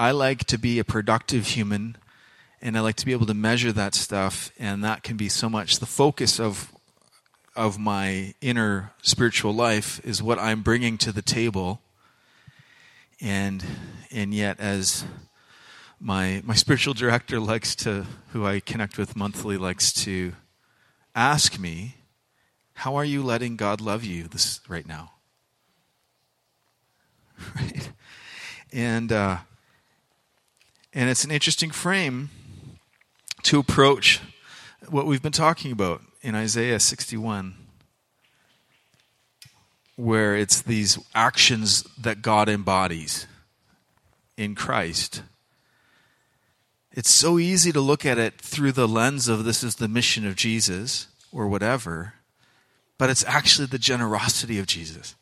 I like to be a productive human and I like to be able to measure that stuff and that can be so much. The focus of of my inner spiritual life is what I'm bringing to the table and and yet as my my spiritual director likes to who I connect with monthly likes to ask me how are you letting God love you this right now? Right? And uh, and it's an interesting frame to approach what we've been talking about in Isaiah 61 where it's these actions that God embodies in Christ. It's so easy to look at it through the lens of this is the mission of Jesus or whatever, but it's actually the generosity of Jesus.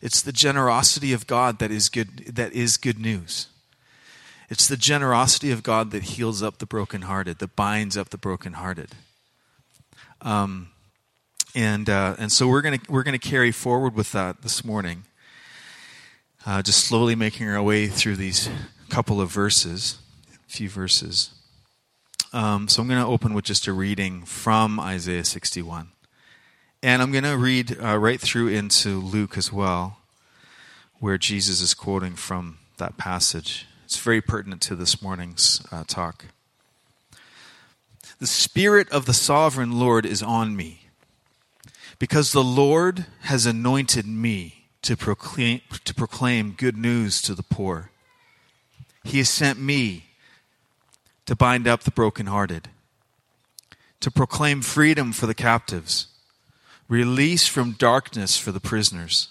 It's the generosity of God that is good that is good news. It's the generosity of God that heals up the brokenhearted, that binds up the brokenhearted. Um, and uh, and so we're gonna we're gonna carry forward with that this morning. Uh, just slowly making our way through these couple of verses, a few verses. Um, so I'm going to open with just a reading from Isaiah 61, and I'm going to read uh, right through into Luke as well, where Jesus is quoting from that passage. It's very pertinent to this morning's uh, talk. The Spirit of the Sovereign Lord is on me because the Lord has anointed me to proclaim, to proclaim good news to the poor. He has sent me to bind up the brokenhearted, to proclaim freedom for the captives, release from darkness for the prisoners,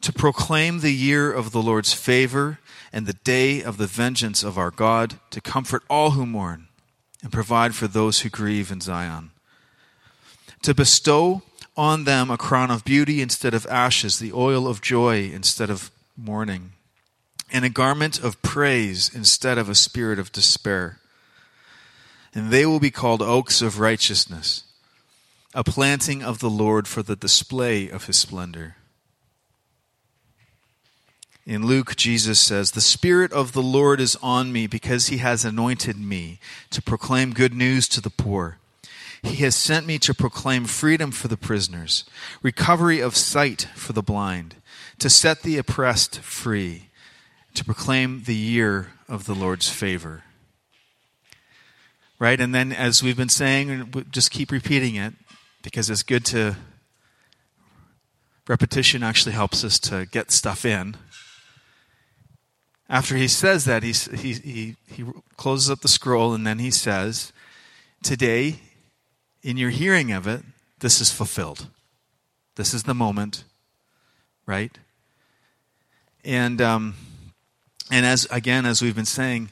to proclaim the year of the Lord's favor and the day of the vengeance of our God, to comfort all who mourn and provide for those who grieve in Zion, to bestow on them a crown of beauty instead of ashes, the oil of joy instead of mourning, and a garment of praise instead of a spirit of despair. And they will be called oaks of righteousness, a planting of the Lord for the display of his splendor. In Luke, Jesus says, The Spirit of the Lord is on me because he has anointed me to proclaim good news to the poor. He has sent me to proclaim freedom for the prisoners, recovery of sight for the blind, to set the oppressed free, to proclaim the year of the Lord's favor. Right? And then, as we've been saying, just keep repeating it because it's good to. Repetition actually helps us to get stuff in. After he says that, he, he, he, he closes up the scroll and then he says, Today in your hearing of it, this is fulfilled. This is the moment, right? And um, and as again, as we've been saying,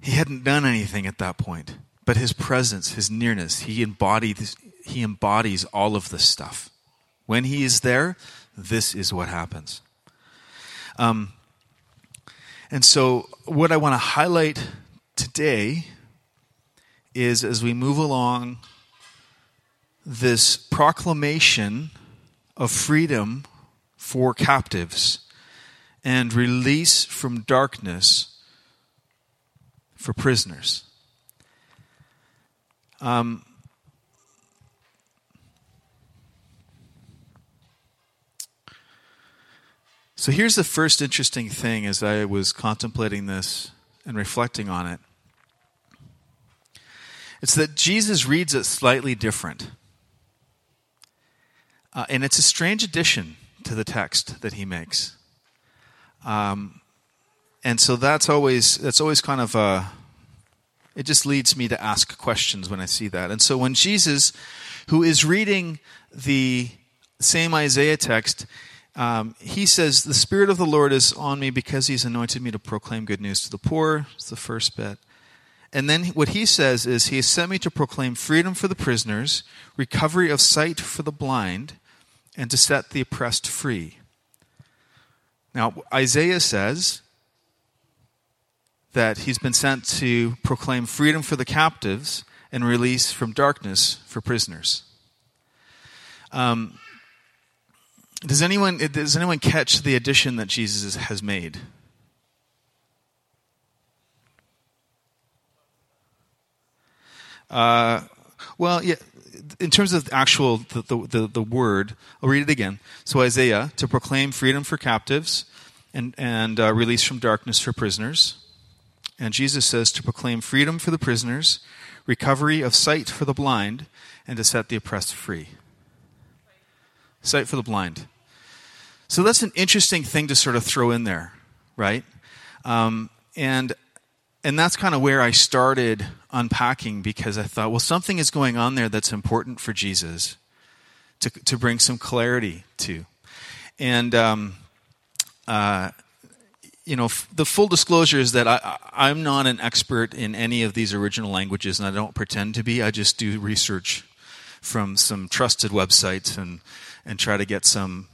he hadn't done anything at that point, but his presence, his nearness, he embodied he embodies all of this stuff. When he is there, this is what happens. Um, and so, what I want to highlight today is as we move along this proclamation of freedom for captives and release from darkness for prisoners. Um, so here's the first interesting thing as I was contemplating this and reflecting on it. It's that Jesus reads it slightly different. Uh, and it's a strange addition to the text that he makes. Um, and so that's always that's always kind of a it just leads me to ask questions when I see that. And so when Jesus, who is reading the same Isaiah text, um, he says, The Spirit of the Lord is on me because he's anointed me to proclaim good news to the poor. It's the first bit. And then what he says is, He has sent me to proclaim freedom for the prisoners, recovery of sight for the blind, and to set the oppressed free. Now, Isaiah says that he's been sent to proclaim freedom for the captives and release from darkness for prisoners. Um, does anyone, does anyone catch the addition that Jesus has made? Uh, well, yeah, in terms of the actual the, the, the, word, I'll read it again. So Isaiah, to proclaim freedom for captives and, and uh, release from darkness for prisoners. And Jesus says to proclaim freedom for the prisoners, recovery of sight for the blind, and to set the oppressed free. Sight for the blind. So that's an interesting thing to sort of throw in there, right? Um, and and that's kind of where I started unpacking because I thought, well, something is going on there that's important for Jesus to to bring some clarity to, and um, uh, you know, f- the full disclosure is that I, I'm not an expert in any of these original languages, and I don't pretend to be. I just do research from some trusted websites and and try to get some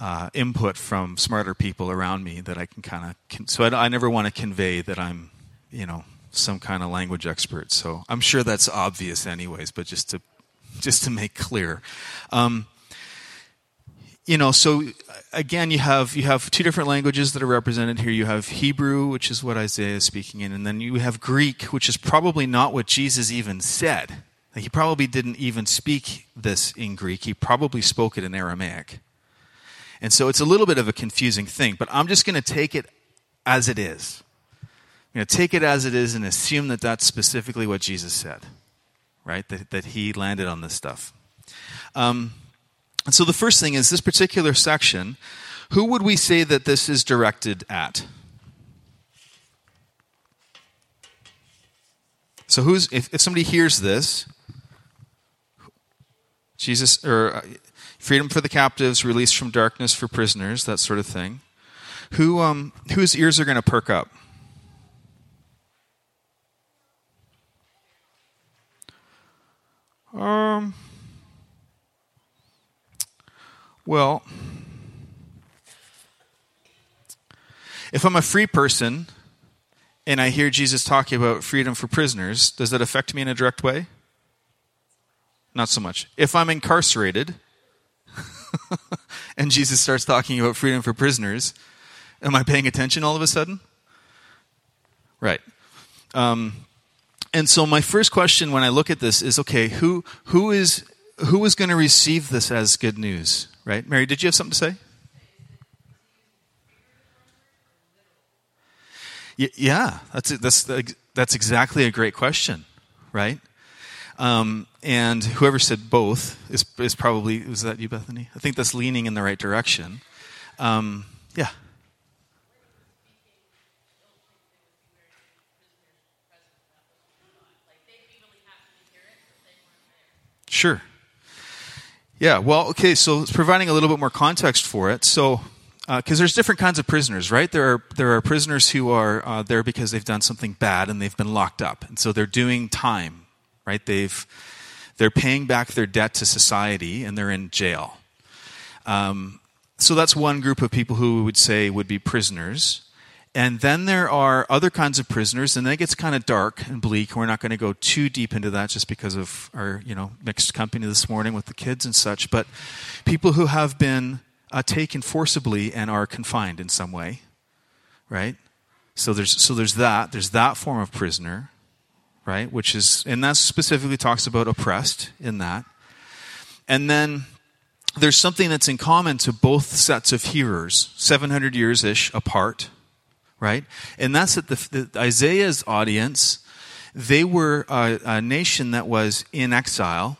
uh, input from smarter people around me that I can kind of. Con- so I, I never want to convey that I'm, you know, some kind of language expert. So I'm sure that's obvious, anyways. But just to just to make clear. Um, you know, so again, you have you have two different languages that are represented here. You have Hebrew, which is what Isaiah is speaking in, and then you have Greek, which is probably not what Jesus even said. He probably didn't even speak this in Greek. He probably spoke it in Aramaic. And so it's a little bit of a confusing thing, but I'm just going to take it as it is. Going to take it as it is and assume that that's specifically what Jesus said, right? That, that he landed on this stuff. Um, and so the first thing is this particular section, who would we say that this is directed at? So who's if, if somebody hears this, Jesus or uh, freedom for the captives, release from darkness for prisoners, that sort of thing. Who um whose ears are going to perk up? Um Well, if I'm a free person and I hear Jesus talking about freedom for prisoners, does that affect me in a direct way? Not so much. If I'm incarcerated and Jesus starts talking about freedom for prisoners, am I paying attention all of a sudden? Right. Um, and so my first question when I look at this is okay, who who is who is going to receive this as good news? right? Mary, did you have something to say? Yeah, that's that's that's exactly a great question, right? Um, and whoever said both is is probably was that you, Bethany? I think that's leaning in the right direction. Um, yeah. Sure. Yeah, well, okay, so it's providing a little bit more context for it. So, because uh, there's different kinds of prisoners, right? There are there are prisoners who are uh, there because they've done something bad and they've been locked up, and so they're doing time, right? They've they're paying back their debt to society and they're in jail. Um, so that's one group of people who we would say would be prisoners. And then there are other kinds of prisoners, and then it gets kind of dark and bleak. We're not going to go too deep into that just because of our you know mixed company this morning with the kids and such. But people who have been uh, taken forcibly and are confined in some way, right? So there's so there's that. There's that form of prisoner, right? Which is and that specifically talks about oppressed in that. And then there's something that's in common to both sets of hearers, 700 years ish apart right? And that's that the, the, Isaiah's audience, they were a, a, nation that was in exile,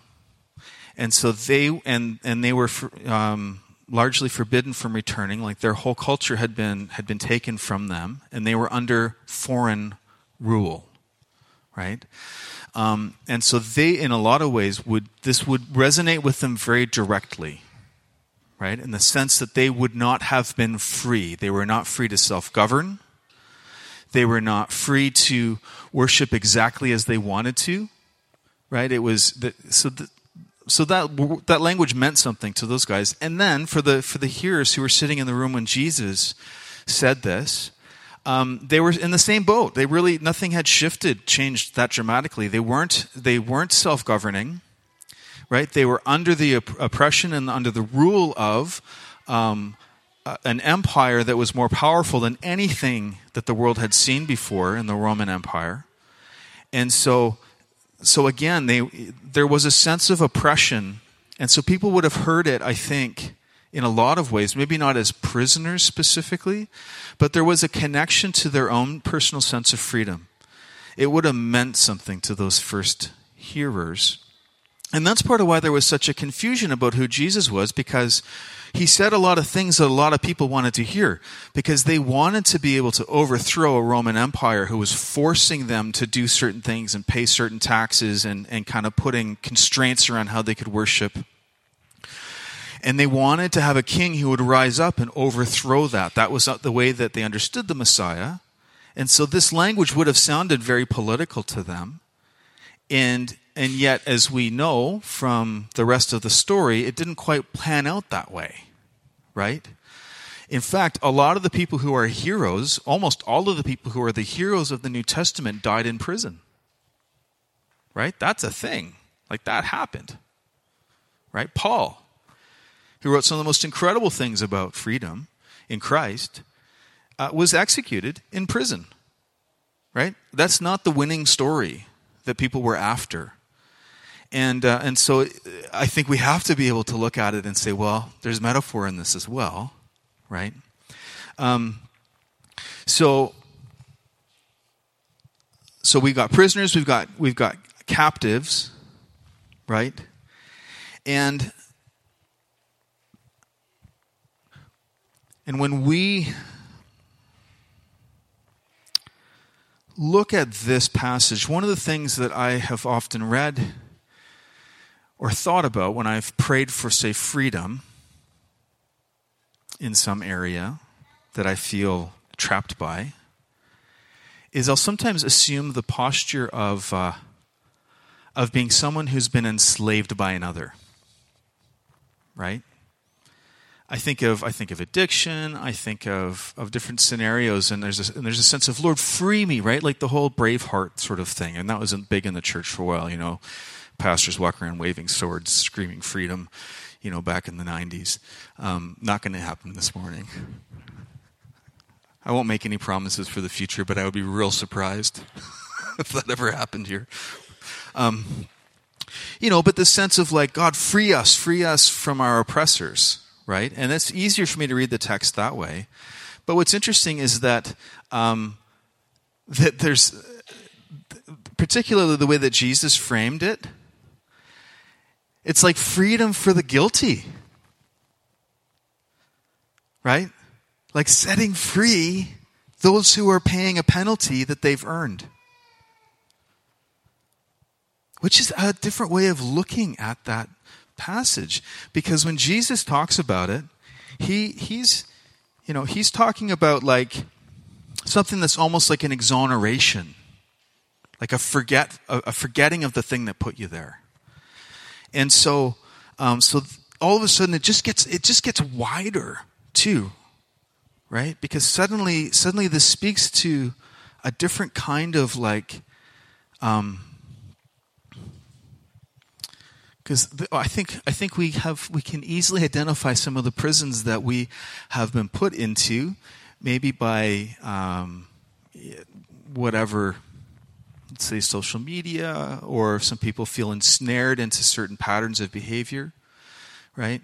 and so they and and they were for, um, largely forbidden from returning. Like their whole culture had been had been taken from them, and they were under foreign rule, right? Um, and so they, in a lot of ways, would this would resonate with them very directly right? In the sense that they would not have been free. They were not free to self govern. They were not free to worship exactly as they wanted to, right? It was the, so the, so that that language meant something to those guys. And then for the for the hearers who were sitting in the room when Jesus said this, um, they were in the same boat. They really nothing had shifted, changed that dramatically. They weren't they weren't self governing, right? They were under the op- oppression and under the rule of um, an empire that was more powerful than anything that the world had seen before in the Roman Empire. And so so again, they, there was a sense of oppression. And so people would have heard it, I think, in a lot of ways, maybe not as prisoners specifically, but there was a connection to their own personal sense of freedom. It would have meant something to those first hearers. And that's part of why there was such a confusion about who Jesus was, because he said a lot of things that a lot of people wanted to hear, because they wanted to be able to overthrow a Roman Empire who was forcing them to do certain things and pay certain taxes and, and kind of putting constraints around how they could worship. And they wanted to have a king who would rise up and overthrow that. That was the way that they understood the Messiah. And so this language would have sounded very political to them. And and yet, as we know from the rest of the story, it didn't quite pan out that way, right? In fact, a lot of the people who are heroes, almost all of the people who are the heroes of the New Testament, died in prison. Right? That's a thing. Like that happened. Right? Paul, who wrote some of the most incredible things about freedom in Christ, uh, was executed in prison. Right? That's not the winning story that people were after. And, uh, and so I think we have to be able to look at it and say, well, there's metaphor in this as well, right? Um, so, so we've got prisoners, we've got, we've got captives, right? And, and when we look at this passage, one of the things that I have often read or thought about when I've prayed for, say, freedom in some area that I feel trapped by is I'll sometimes assume the posture of, uh, of being someone who's been enslaved by another. Right? I think of I think of addiction. I think of of different scenarios, and there's a, and there's a sense of Lord, free me, right? Like the whole Braveheart sort of thing, and that wasn't big in the church for a while, you know pastors walking around waving swords, screaming freedom, you know, back in the 90s. Um, not going to happen this morning. I won't make any promises for the future, but I would be real surprised if that ever happened here. Um, you know, but the sense of like, God, free us, free us from our oppressors, right? And it's easier for me to read the text that way. But what's interesting is that um, that there's particularly the way that Jesus framed it it's like freedom for the guilty. Right? Like setting free those who are paying a penalty that they've earned. Which is a different way of looking at that passage. Because when Jesus talks about it, he, he's, you know, he's talking about like something that's almost like an exoneration, like a forget, a, a forgetting of the thing that put you there. And so, um, so all of a sudden it just gets, it just gets wider too, right? Because suddenly, suddenly this speaks to a different kind of like, um, because I think I think we have we can easily identify some of the prisons that we have been put into, maybe by um, whatever let's say, social media, or some people feel ensnared into certain patterns of behavior, right?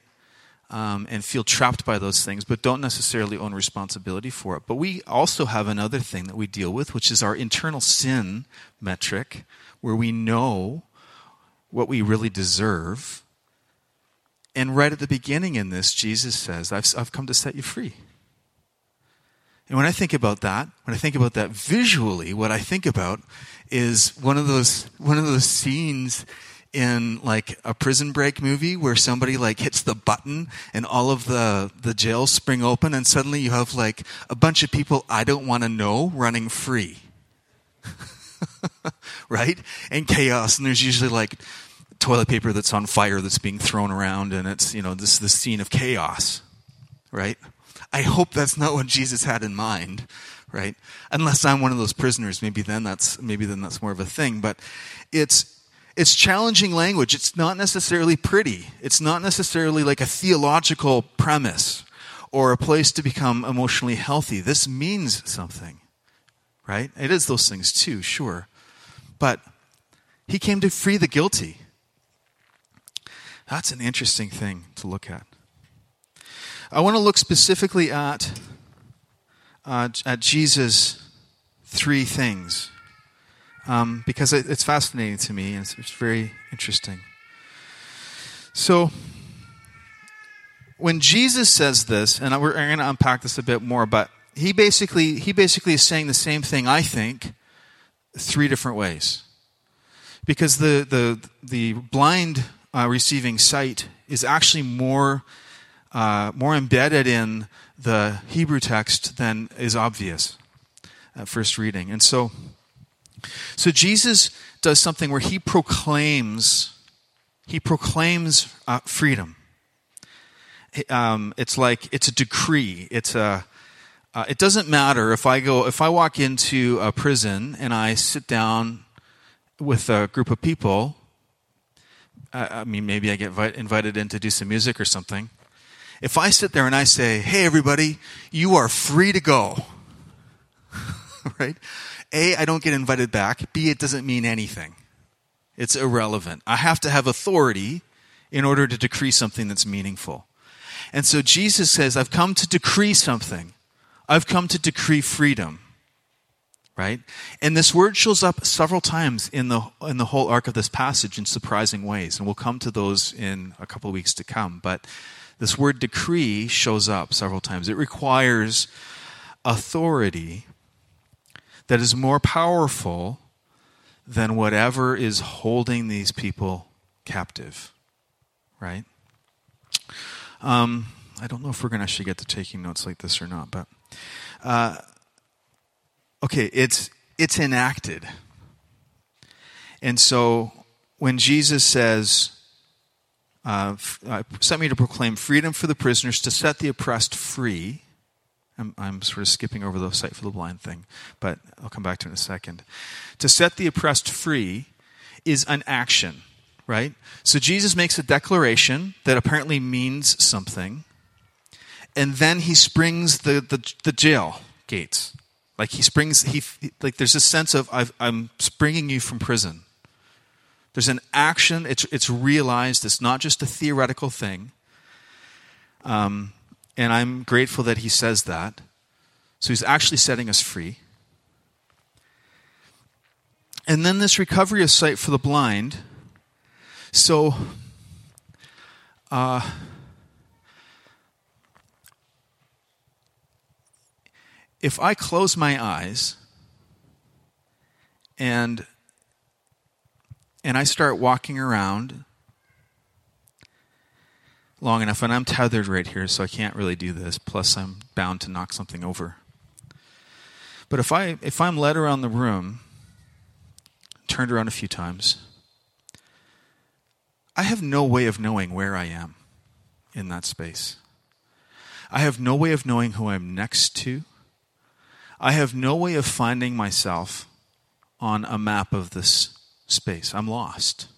Um, and feel trapped by those things, but don't necessarily own responsibility for it. But we also have another thing that we deal with, which is our internal sin metric, where we know what we really deserve. And right at the beginning in this, Jesus says, I've, I've come to set you free. And when I think about that, when I think about that visually, what I think about is one of those one of those scenes in like a prison break movie where somebody like hits the button and all of the the jails spring open and suddenly you have like a bunch of people I don't want to know running free. right? And chaos and there's usually like toilet paper that's on fire that's being thrown around and it's, you know, this this scene of chaos. Right? I hope that's not what Jesus had in mind, right? Unless I'm one of those prisoners, maybe then that's maybe then that's more of a thing. But it's it's challenging language. It's not necessarily pretty. It's not necessarily like a theological premise or a place to become emotionally healthy. This means something, right? It is those things too, sure. But He came to free the guilty. That's an interesting thing to look at. I want to look specifically at, uh, at Jesus' three things um, because it, it's fascinating to me and it's, it's very interesting. So, when Jesus says this, and we're going to unpack this a bit more, but he basically he basically is saying the same thing. I think three different ways, because the the the blind uh, receiving sight is actually more uh, more embedded in the Hebrew text than is obvious at first reading, and so so Jesus does something where he proclaims he proclaims uh, freedom. Um, it's like it's a decree. It's a uh, it doesn't matter if I go if I walk into a prison and I sit down with a group of people. Uh, I mean, maybe I get invited in to do some music or something. If I sit there and I say, "Hey, everybody, you are free to go," right? A, I don't get invited back. B, it doesn't mean anything. It's irrelevant. I have to have authority in order to decree something that's meaningful. And so Jesus says, I've come to decree something. I've come to decree freedom. Right? And this word shows up several times in the, in the whole arc of this passage in surprising ways. And we'll come to those in a couple of weeks to come. But this word decree shows up several times. It requires authority that is more powerful than whatever is holding these people captive. Right? Um, I don't know if we're going to actually get to taking notes like this or not, but uh, okay, it's it's enacted. And so when Jesus says, uh, uh, sent me to proclaim freedom for the prisoners, to set the oppressed free. I'm, I'm, sort of skipping over the sight for the blind thing, but I'll come back to it in a second. To set the oppressed free is an action, right? So Jesus makes a declaration that apparently means something and then he springs the, the, the jail gates. Like he springs, he, like there's a sense of, i am springing you from prison. There's an action, it's, it's realized, it's not just a theoretical thing. Um, and I'm grateful that he says that. So he's actually setting us free. And then this recovery of sight for the blind. So, uh, if I close my eyes and and I start walking around long enough, and I'm tethered right here, so I can't really do this. Plus, I'm bound to knock something over. But if I if I'm led around the room, turned around a few times, I have no way of knowing where I am in that space. I have no way of knowing who I'm next to. I have no way of finding myself on a map of this space. I'm lost.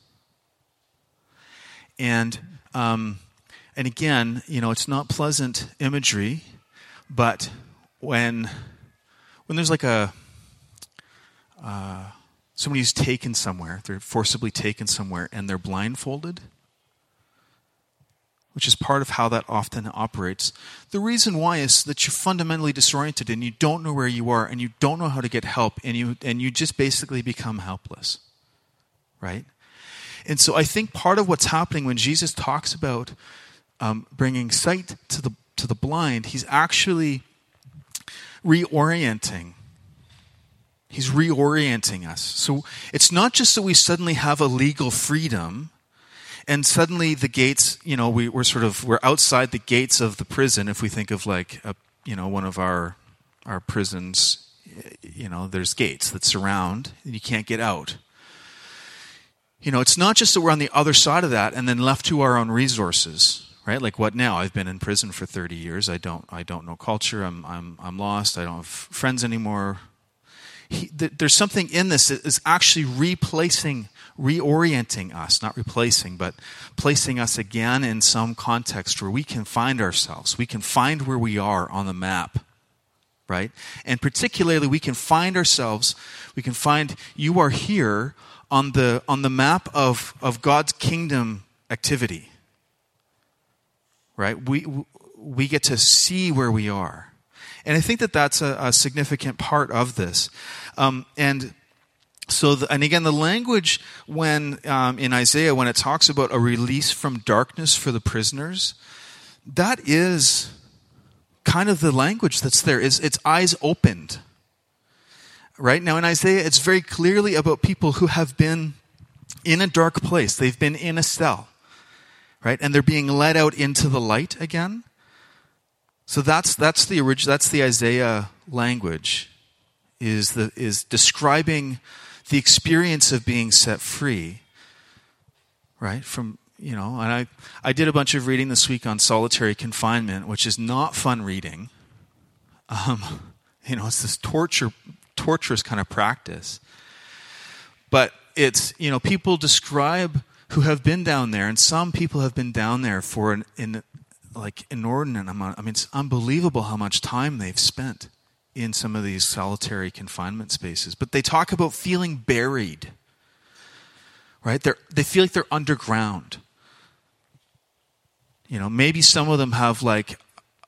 And um, and again, you know, it's not pleasant imagery, but when when there's like a uh, somebody who's taken somewhere, they're forcibly taken somewhere, and they're blindfolded which is part of how that often operates. The reason why is that you're fundamentally disoriented and you don't know where you are and you don't know how to get help and you and you just basically become helpless. Right? And so I think part of what's happening when Jesus talks about um, bringing sight to the to the blind, he's actually reorienting. He's reorienting us. So it's not just that we suddenly have a legal freedom and suddenly the gates, you know, we, we're sort of we're outside the gates of the prison. If we think of like a, you know one of our our prisons, you know, there's gates that surround, and you can't get out. You know, it's not just that we're on the other side of that and then left to our own resources, right? Like what now? I've been in prison for 30 years. I don't I don't know culture. I'm I'm I'm lost. I don't have friends anymore. He, th- there's something in this that is actually replacing reorienting us, not replacing, but placing us again in some context where we can find ourselves. We can find where we are on the map right? And particularly, we can find ourselves, we can find you are here on the, on the map of, of God's kingdom activity, right? We, we get to see where we are. And I think that that's a, a significant part of this. Um, and so, the, and again, the language when um, in Isaiah, when it talks about a release from darkness for the prisoners, that is kind of the language that's there. Is it's eyes opened. Right now in Isaiah, it's very clearly about people who have been in a dark place. They've been in a cell, right, and they're being led out into the light again. So that's that's the original. That's the Isaiah language. Is the is describing the experience of being set free, right? From, you know, and I, I did a bunch of reading this week on solitary confinement, which is not fun reading. Um, you know, it's this torture, torturous kind of practice. But it's, you know, people describe who have been down there, and some people have been down there for an, in, like inordinate amount. I mean, it's unbelievable how much time they've spent in some of these solitary confinement spaces, but they talk about feeling buried. Right? They're, they feel like they're underground. You know, maybe some of them have like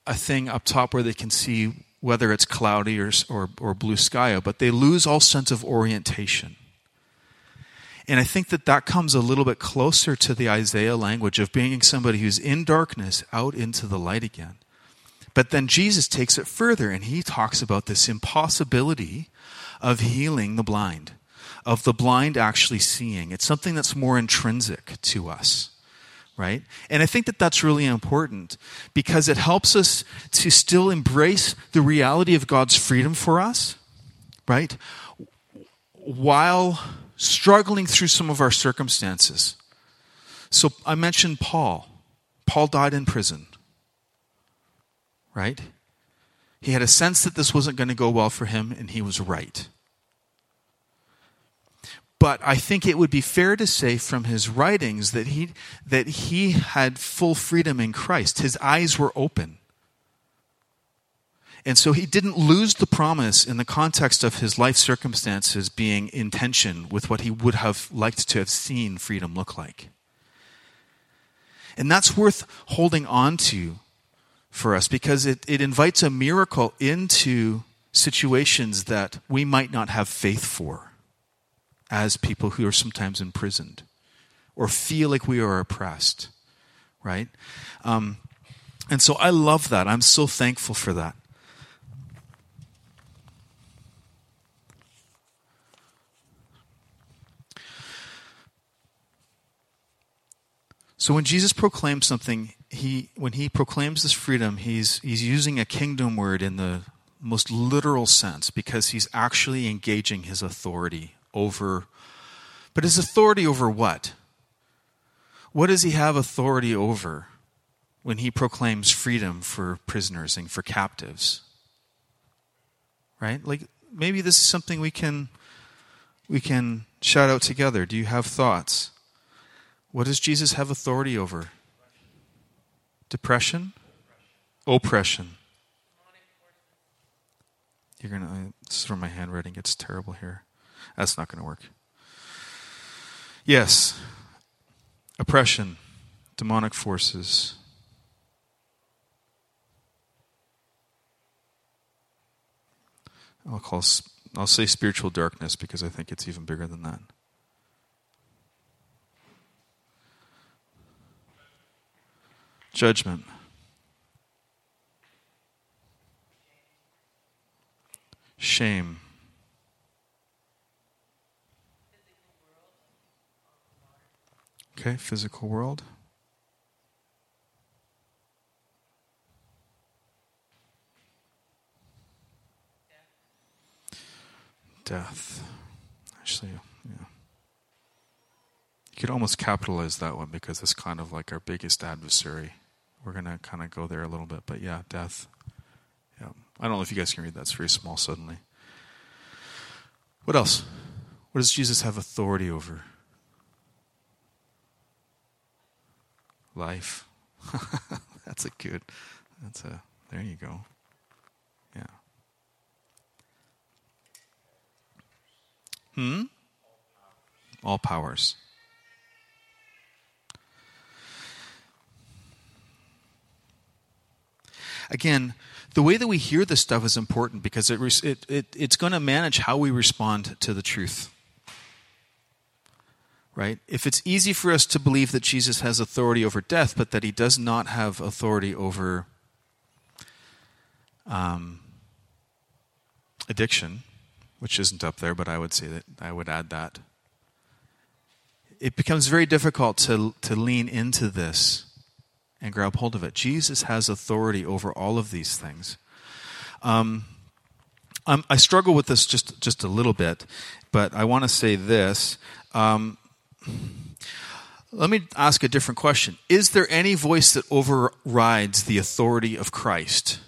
a thing up top where they can see whether it's cloudy or, or, or blue sky, but they lose all sense of orientation. And I think that that comes a little bit closer to the Isaiah language of being somebody who's in darkness out into the light again. But then Jesus takes it further and he talks about this impossibility of healing the blind, of the blind actually seeing. It's something that's more intrinsic to us, right? And I think that that's really important because it helps us to still embrace the reality of God's freedom for us, right? While struggling through some of our circumstances. So I mentioned Paul. Paul died in prison right? He had a sense that this wasn't going to go well for him, and he was right. But I think it would be fair to say from his writings that he, that he had full freedom in Christ. His eyes were open. And so he didn't lose the promise in the context of his life circumstances being in tension with what he would have liked to have seen freedom look like. And that's worth holding on to for us because it, it invites a miracle into situations that we might not have faith for as people who are sometimes imprisoned or feel like we are oppressed, right? Um, and so I love that. I'm so thankful for that. So when Jesus proclaims something, he when he proclaims this freedom, he's he's using a kingdom word in the most literal sense because he's actually engaging his authority over but his authority over what? What does he have authority over when he proclaims freedom for prisoners and for captives? Right? Like maybe this is something we can we can shout out together. Do you have thoughts? What does Jesus have authority over? Depression? Oppression. You're to, this is from my handwriting. It's terrible here. That's not to work. Yes. Oppression, demonic forces. I'll call I'll say spiritual darkness because I think it's even bigger than that. Judgment. Shame. Okay, physical world. Death. Actually, yeah. You could almost capitalize that one because it's kind of like our biggest adversary we're going to kind of go there a little bit. But yeah, death. Yeah. I don't know if you guys can read that. It's very small suddenly. What else? What does Jesus have authority over? Life. that's a good. That's a. There you go. Yeah. Hmm? All powers. Again, the way that we hear this stuff is important because it, it, it it's going to manage how we respond to the truth. Right? If it's easy for us to believe that Jesus has authority over death, but that he does not have authority over um, addiction, which isn't up there, but I would say that I would add that. It becomes very difficult to, to lean into this and grab hold of it. Jesus has authority over all of these things. Um, i struggle with this just, just a little bit, but I want to say this. Um, let me ask a different question. Is there any voice that overrides the authority of Christ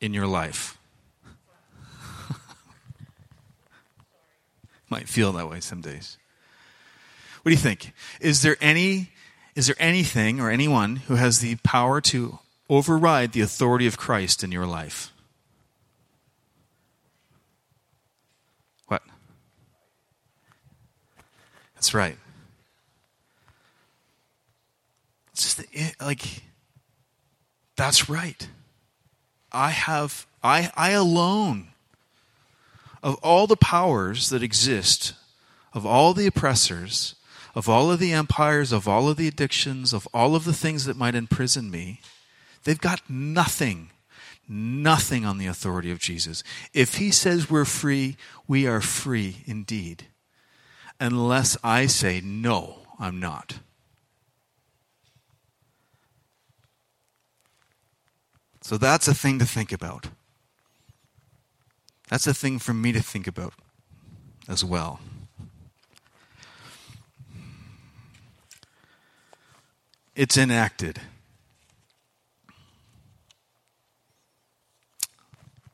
in your life? Might feel that way some days. What do you think? Is there any is there anything or anyone who has the power to override the authority of Christ in your life? What? That's right. It's just like that's right. I have I I alone of all the powers that exist, of all the oppressors, of all of the empires, of all of the addictions, of all of the things that might imprison me, they've got nothing, nothing on the authority of Jesus. If he says we're free, we are free indeed. Unless I say, no, I'm not. So that's a thing to think about. That's a thing for me to think about as well. It's enacted.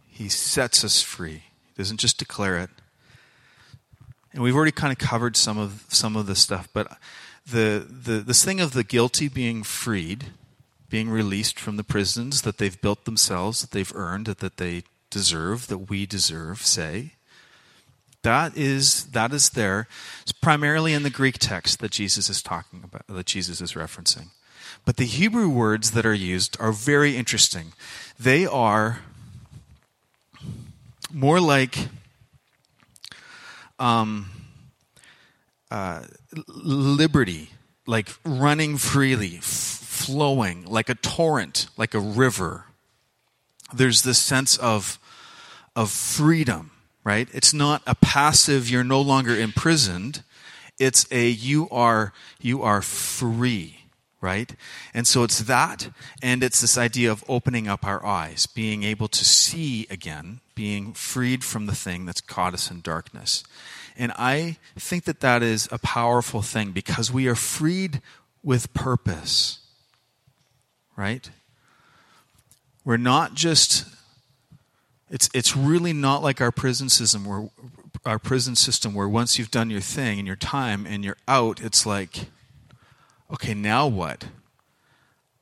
He sets us free. He doesn't just declare it. And we've already kind of covered some of some of the stuff, but the, the this thing of the guilty being freed, being released from the prisons that they've built themselves, that they've earned, that they deserve, that we deserve, say. That is that is there. It's primarily in the Greek text that Jesus is talking about, that Jesus is referencing. But the Hebrew words that are used are very interesting. They are more like um, uh, liberty, like running freely, f- flowing, like a torrent, like a river there's this sense of, of freedom, right? It's not a passive, you're no longer imprisoned. It's a you are you are free, right? And so it's that and it's this idea of opening up our eyes, being able to see again, being freed from the thing that's caught us in darkness. And I think that that is a powerful thing because we are freed with purpose. Right? We're not just it's it's really not like our prison system where our prison system where once you've done your thing and your time and you're out, it's like, okay, now what?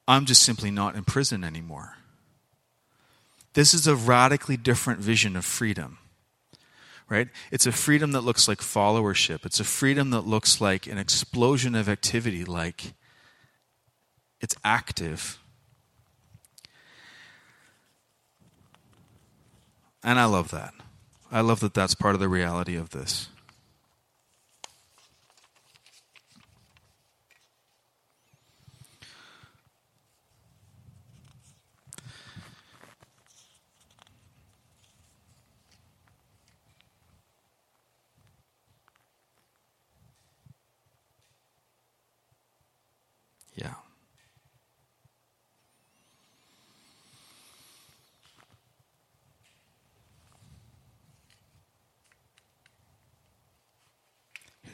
I'm just simply not in prison anymore. This is a radically different vision of freedom. Right? It's a freedom that looks like followership. It's a freedom that looks like an explosion of activity, like it's active And I love that. I love that that's part of the reality of this. Yeah.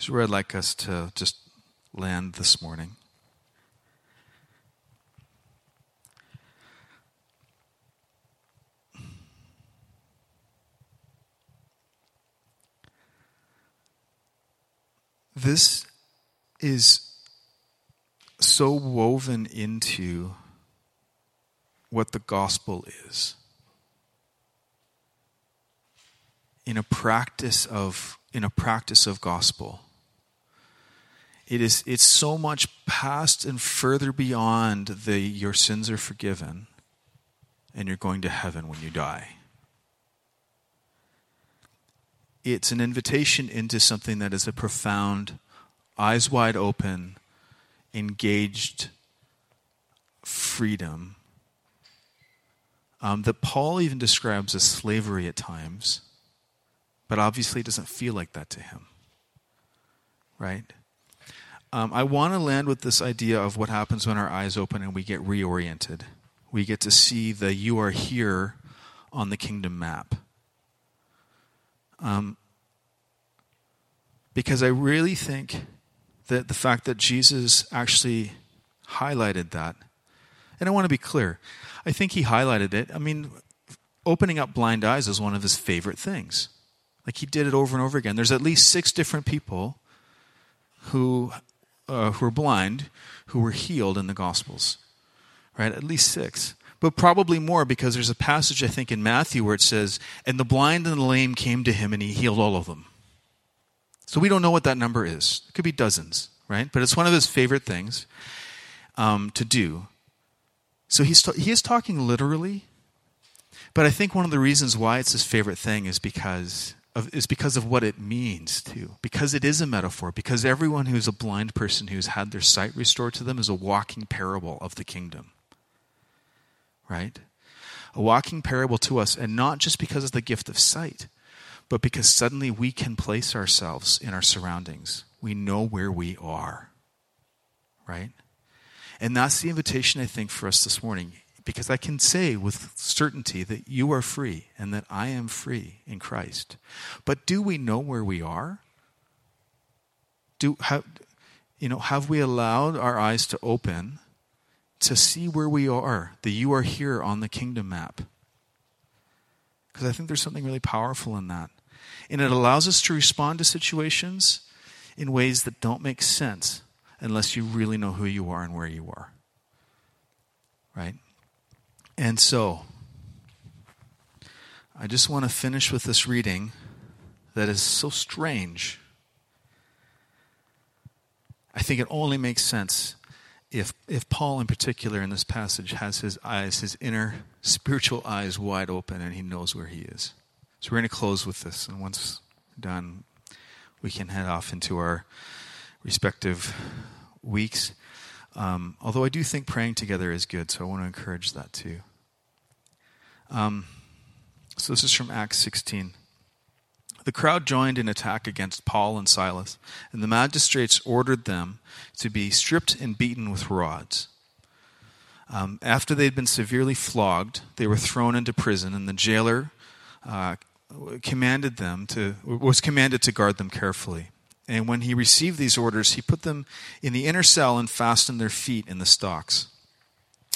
Here's where I'd like us to just land this morning. This is so woven into what the gospel is. in a practice of in a practice of gospel. It is it's so much past and further beyond the your sins are forgiven and you're going to heaven when you die. It's an invitation into something that is a profound, eyes wide open, engaged freedom um, that Paul even describes as slavery at times, but obviously it doesn't feel like that to him. Right? Um, I want to land with this idea of what happens when our eyes open and we get reoriented. We get to see the you are here on the kingdom map. Um, because I really think that the fact that Jesus actually highlighted that, and I want to be clear, I think he highlighted it. I mean, opening up blind eyes is one of his favorite things. Like he did it over and over again. There's at least six different people who uh, who are blind who were healed in the Gospels, right? At least six, but probably more because there's a passage I think in Matthew where it says, "And the blind and the lame came to him, and he healed all of them." So we don't know what that number is. It could be dozens, right? But it's one of his favorite things um, to do. So he's he is talking literally, but I think one of the reasons why it's his favorite thing is because of, is because of what it means too. Because it is a metaphor. Because everyone who's a blind person who's had their sight restored to them is a walking parable of the kingdom. Right? A walking parable to us, and not just because of the gift of sight, but because suddenly we can place ourselves in our surroundings. We know where we are. Right? And that's the invitation, I think, for us this morning. Because I can say with certainty that you are free and that I am free in Christ. But do we know where we are? Do have, you know, have we allowed our eyes to open to see where we are, that you are here on the kingdom map? Because I think there's something really powerful in that. And it allows us to respond to situations in ways that don't make sense unless you really know who you are and where you are. Right? And so, I just want to finish with this reading that is so strange. I think it only makes sense if, if Paul, in particular, in this passage, has his eyes, his inner spiritual eyes wide open and he knows where he is. So we're going to close with this. And once done, we can head off into our respective weeks. Um, although I do think praying together is good, so I want to encourage that too. Um, so this is from Acts 16. The crowd joined in attack against Paul and Silas, and the magistrates ordered them to be stripped and beaten with rods. Um, after they'd been severely flogged, they were thrown into prison, and the jailer uh, commanded them to was commanded to guard them carefully. And when he received these orders, he put them in the inner cell and fastened their feet in the stocks.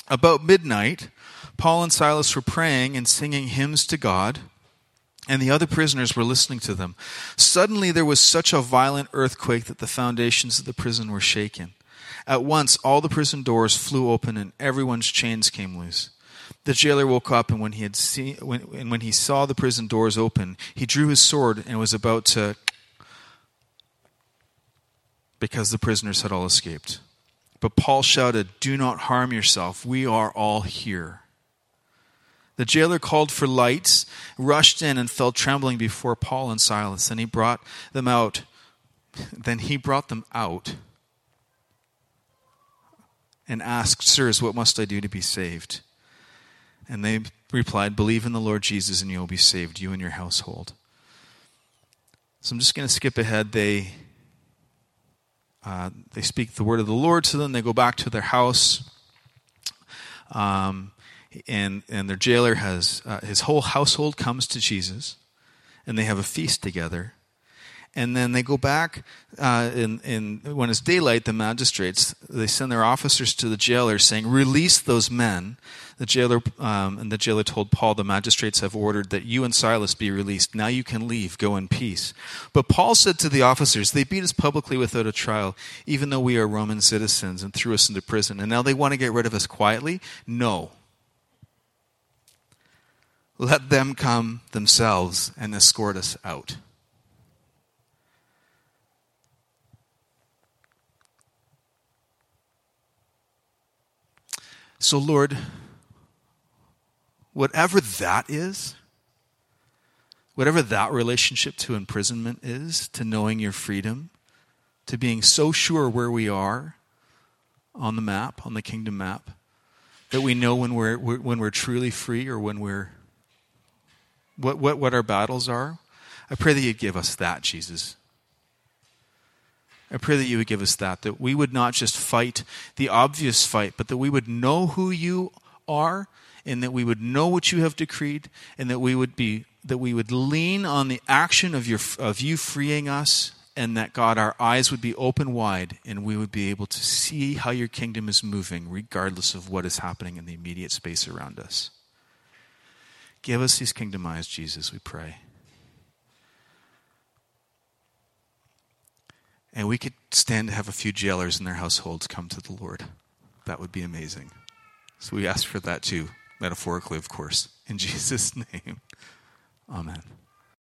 About midnight, Paul and Silas were praying and singing hymns to God, and the other prisoners were listening to them. Suddenly, there was such a violent earthquake that the foundations of the prison were shaken. At once, all the prison doors flew open, and everyone's chains came loose. The jailer woke up, and when he had seen, when, and when he saw the prison doors open, he drew his sword and was about to because the prisoners had all escaped. But Paul shouted, Do not harm yourself. We are all here. The jailer called for lights, rushed in, and fell trembling before Paul and Silas. And he brought them out. Then he brought them out and asked, Sirs, what must I do to be saved? And they replied, Believe in the Lord Jesus, and you will be saved, you and your household. So I'm just going to skip ahead. They uh, they speak the word of the Lord to them. They go back to their house. Um, and, and their jailer has, uh, his whole household comes to Jesus, and they have a feast together. And then they go back, uh, in, in, when it's daylight, the magistrates, they send their officers to the jailer saying, Release those men the jailer um, and the jailer told Paul, "The magistrates have ordered that you and Silas be released. Now you can leave. Go in peace." But Paul said to the officers, "They beat us publicly without a trial, even though we are Roman citizens, and threw us into prison. And now they want to get rid of us quietly? No." Let them come themselves and escort us out. So, Lord, whatever that is, whatever that relationship to imprisonment is, to knowing your freedom, to being so sure where we are on the map, on the kingdom map, that we know when we're, when we're truly free or when we're what, what, what our battles are. I pray that you'd give us that, Jesus. I pray that you would give us that, that we would not just fight the obvious fight, but that we would know who you are and that we would know what you have decreed and that we would be that we would lean on the action of your of you freeing us and that God our eyes would be open wide and we would be able to see how your kingdom is moving regardless of what is happening in the immediate space around us. Give us these kingdom eyes, Jesus, we pray. And we could stand to have a few jailers in their households come to the Lord. That would be amazing. So we ask for that too, metaphorically, of course. In Jesus' name, amen.